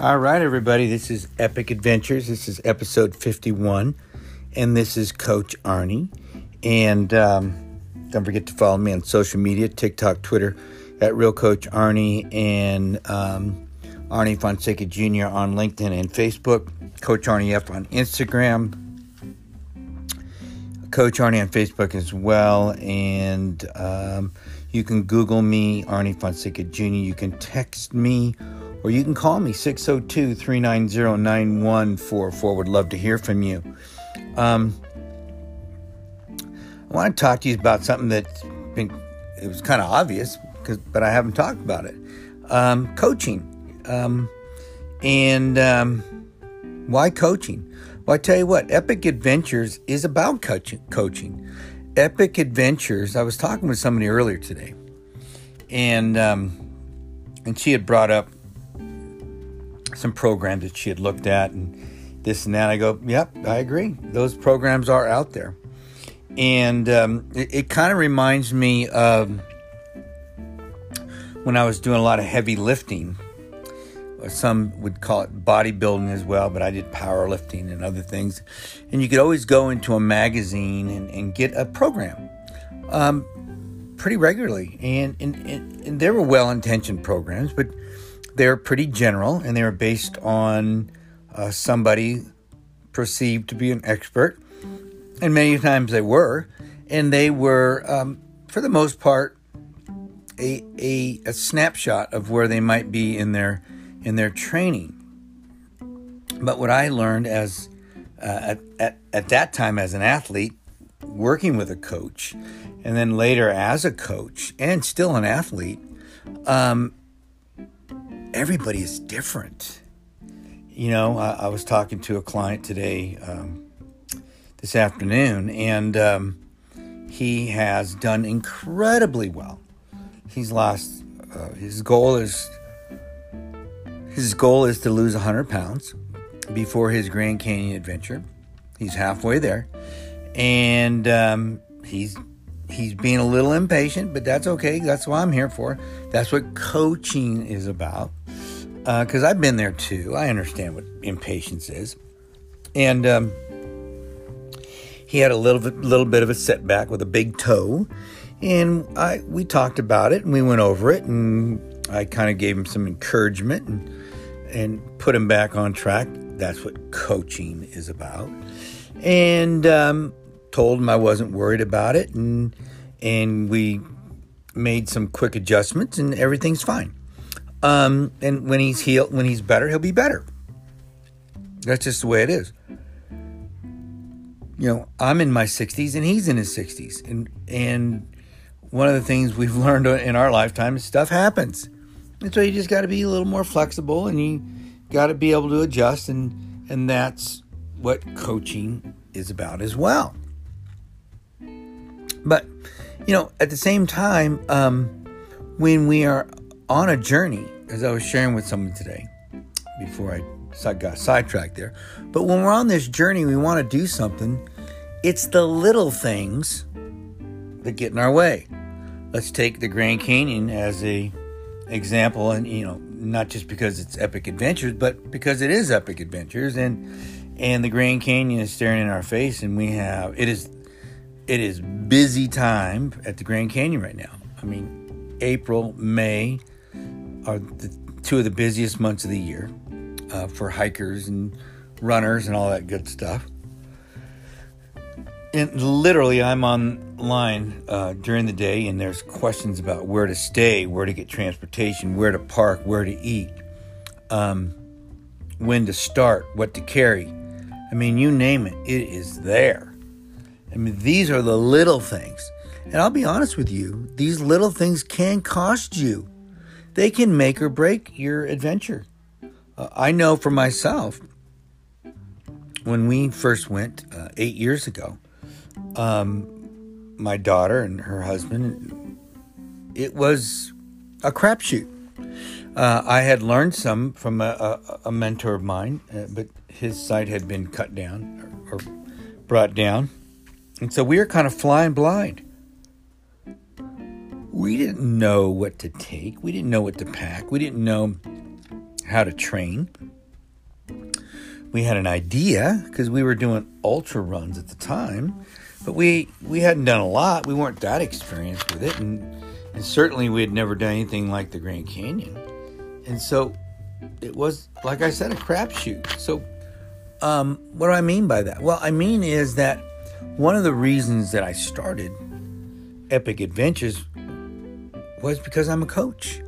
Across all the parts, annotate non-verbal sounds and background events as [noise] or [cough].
All right, everybody, this is Epic Adventures. This is episode 51, and this is Coach Arnie. And um, don't forget to follow me on social media TikTok, Twitter, at Real Coach Arnie, and um, Arnie Fonseca Jr. on LinkedIn and Facebook, Coach Arnie F on Instagram, Coach Arnie on Facebook as well. And um, you can Google me, Arnie Fonseca Jr. You can text me or you can call me 602 390 9144. Would love to hear from you. Um, I want to talk to you about something that's been, it was kind of obvious, but I haven't talked about it. Um, coaching. Um, and um, why coaching? Well, I tell you what, Epic Adventures is about coaching. coaching. Epic Adventures, I was talking with somebody earlier today, and um, and she had brought up some programs that she had looked at and this and that. I go, yep, I agree. Those programs are out there. And um, it, it kind of reminds me of when I was doing a lot of heavy lifting. Some would call it bodybuilding as well, but I did powerlifting and other things. And you could always go into a magazine and, and get a program um, pretty regularly. And, and, and, and there were well intentioned programs, but they're pretty general and they were based on uh, somebody perceived to be an expert, and many times they were, and they were, um, for the most part, a, a, a snapshot of where they might be in their in their training. But what I learned as uh, at, at, at that time as an athlete, working with a coach, and then later as a coach and still an athlete, um, everybody is different. You know, I, I, was talking to a client today, um, this afternoon, and um, he has done incredibly well. He's lost. Uh, his goal is his goal is to lose 100 pounds before his Grand Canyon adventure. He's halfway there, and um, he's he's being a little impatient, but that's okay. That's what I'm here for. That's what coaching is about because uh, I've been there too. I understand what impatience is, and um, he had a little bit, little bit of a setback with a big toe, and I we talked about it and we went over it, and I kind of gave him some encouragement and and put him back on track. That's what coaching is about, and um, told him I wasn't worried about it, and and we made some quick adjustments, and everything's fine. Um, and when he's healed, when he's better, he'll be better. That's just the way it is. You know, I'm in my 60s and he's in his 60s, and and one of the things we've [laughs] learned in our lifetime is stuff happens, and so you just got to be a little more flexible, and you got to be able to adjust, and and that's what coaching is about as well. But you know, at the same time, um, when we are on a journey, as I was sharing with someone today, before I got sidetracked there. But when we're on this journey, we want to do something. It's the little things that get in our way. Let's take the Grand Canyon as a example, and you know, not just because it's epic adventures, but because it is epic adventures, and and the Grand Canyon is staring in our face, and we have it is it is busy time at the Grand Canyon right now. I mean, April, May, are the, two of the busiest months of the year uh, for hikers and runners and all that good stuff. And literally, I'm online uh, during the day, and there's questions about where to stay, where to get transportation, where to park, where to eat, um, when to start, what to carry. I mean, you name it, it is there. I mean, these are the little things. And I'll be honest with you, these little things can cost you they can make or break your adventure. Uh, I know for myself, when we first went uh, eight years ago, um, my daughter and her husband, it was a crapshoot. Uh, I had learned some from a, a, a mentor of mine, uh, but his site had been cut down or, or brought down. And so we were kind of flying blind we didn't know what to take. We didn't know what to pack. We didn't know how to train. We had an idea because we were doing ultra runs at the time, but we we hadn't done a lot. We weren't that experienced with it, and, and certainly we had never done anything like the Grand Canyon. And so it was, like I said, a crapshoot. So, um, what do I mean by that? Well, I mean is that one of the reasons that I started Epic Adventures was because I'm a coach.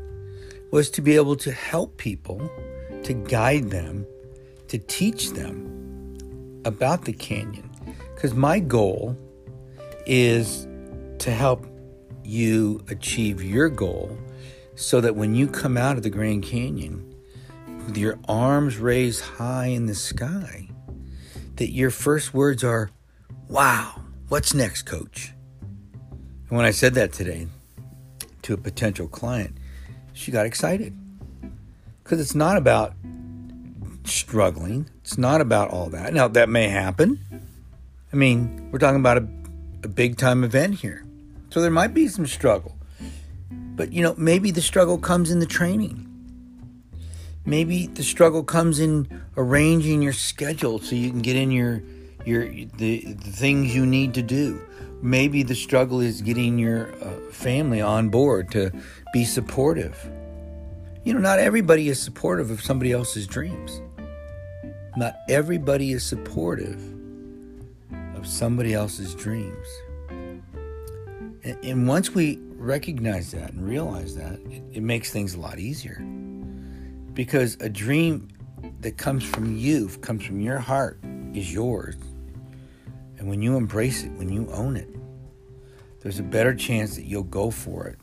Was to be able to help people, to guide them, to teach them about the canyon. Because my goal is to help you achieve your goal so that when you come out of the Grand Canyon with your arms raised high in the sky, that your first words are, Wow, what's next, coach? And when I said that today to a potential client, she got excited. Because it's not about struggling, it's not about all that. Now, that may happen. I mean, we're talking about a, a big time event here. So there might be some struggle. But, you know, maybe the struggle comes in the training. Maybe the struggle comes in arranging your schedule so you can get in your your the, the things you need to do. Maybe the struggle is getting your uh, family on board to be supportive. You know, not everybody is supportive of somebody else's dreams. Not everybody is supportive of somebody else's dreams. And, and once we recognize that and realize that, it, it makes things a lot easier. Because a dream that comes from you, comes from your heart, is yours. And when you embrace it, when you own it, there's a better chance that you'll go for it,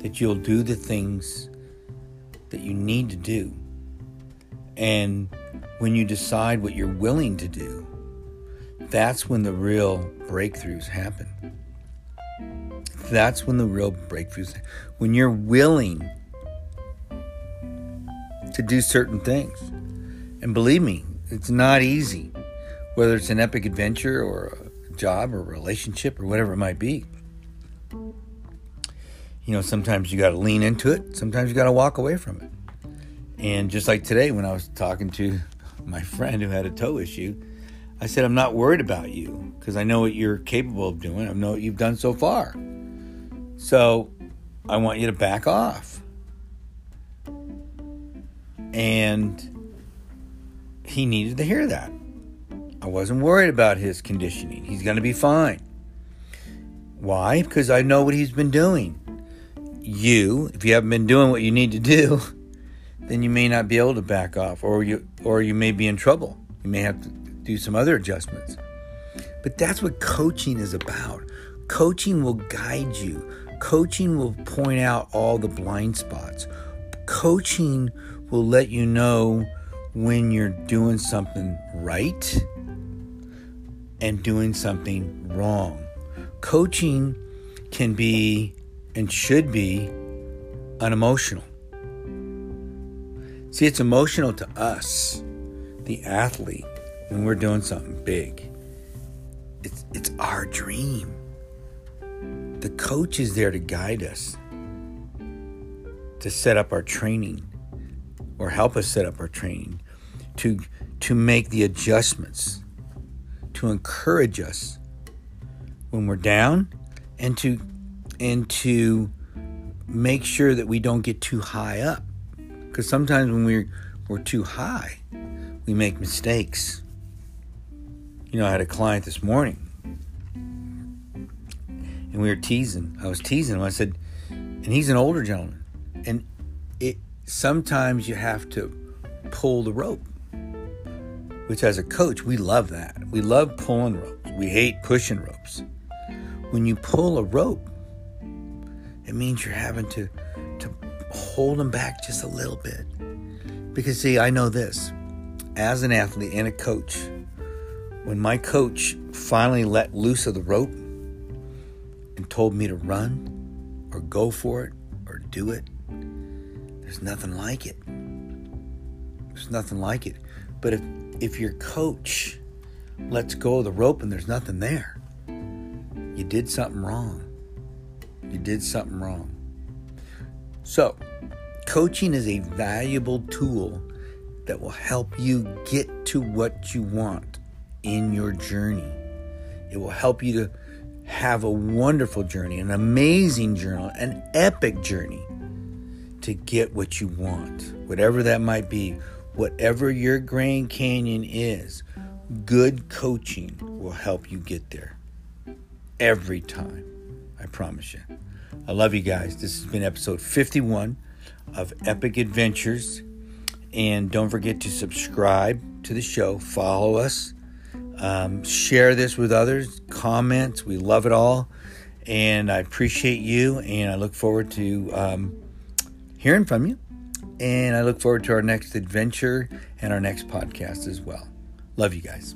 that you'll do the things that you need to do. And when you decide what you're willing to do, that's when the real breakthroughs happen. That's when the real breakthroughs when you're willing to do certain things. And believe me, it's not easy, whether it's an epic adventure or a job or a relationship or whatever it might be. You know, sometimes you got to lean into it, sometimes you got to walk away from it. And just like today, when I was talking to my friend who had a toe issue, I said, I'm not worried about you because I know what you're capable of doing. I know what you've done so far. So I want you to back off. And he needed to hear that. I wasn't worried about his conditioning. He's going to be fine. Why? Because I know what he's been doing. You, if you haven't been doing what you need to do, [laughs] then you may not be able to back off or you or you may be in trouble. You may have to do some other adjustments. But that's what coaching is about. Coaching will guide you. Coaching will point out all the blind spots. Coaching will let you know when you're doing something right and doing something wrong. Coaching can be and should be unemotional. See, it's emotional to us, the athlete, when we're doing something big. It's, it's our dream. The coach is there to guide us, to set up our training, or help us set up our training, to, to make the adjustments, to encourage us when we're down, and to and to make sure that we don't get too high up. Because sometimes when we're, we're too high, we make mistakes. You know, I had a client this morning, and we were teasing. I was teasing him. I said, and he's an older gentleman, and it sometimes you have to pull the rope. Which, as a coach, we love that. We love pulling ropes. We hate pushing ropes. When you pull a rope, it means you're having to to hold them back just a little bit. Because see, I know this. As an athlete and a coach, when my coach finally let loose of the rope and told me to run or go for it or do it, there's nothing like it. There's nothing like it. But if if your coach lets go of the rope and there's nothing there, you did something wrong. You did something wrong. So, Coaching is a valuable tool that will help you get to what you want in your journey. It will help you to have a wonderful journey, an amazing journey, an epic journey to get what you want, whatever that might be, whatever your Grand Canyon is. Good coaching will help you get there every time. I promise you. I love you guys. This has been episode 51 of Epic Adventures. And don't forget to subscribe to the show, follow us, um, share this with others, comments. We love it all. And I appreciate you. And I look forward to um, hearing from you. And I look forward to our next adventure and our next podcast as well. Love you guys.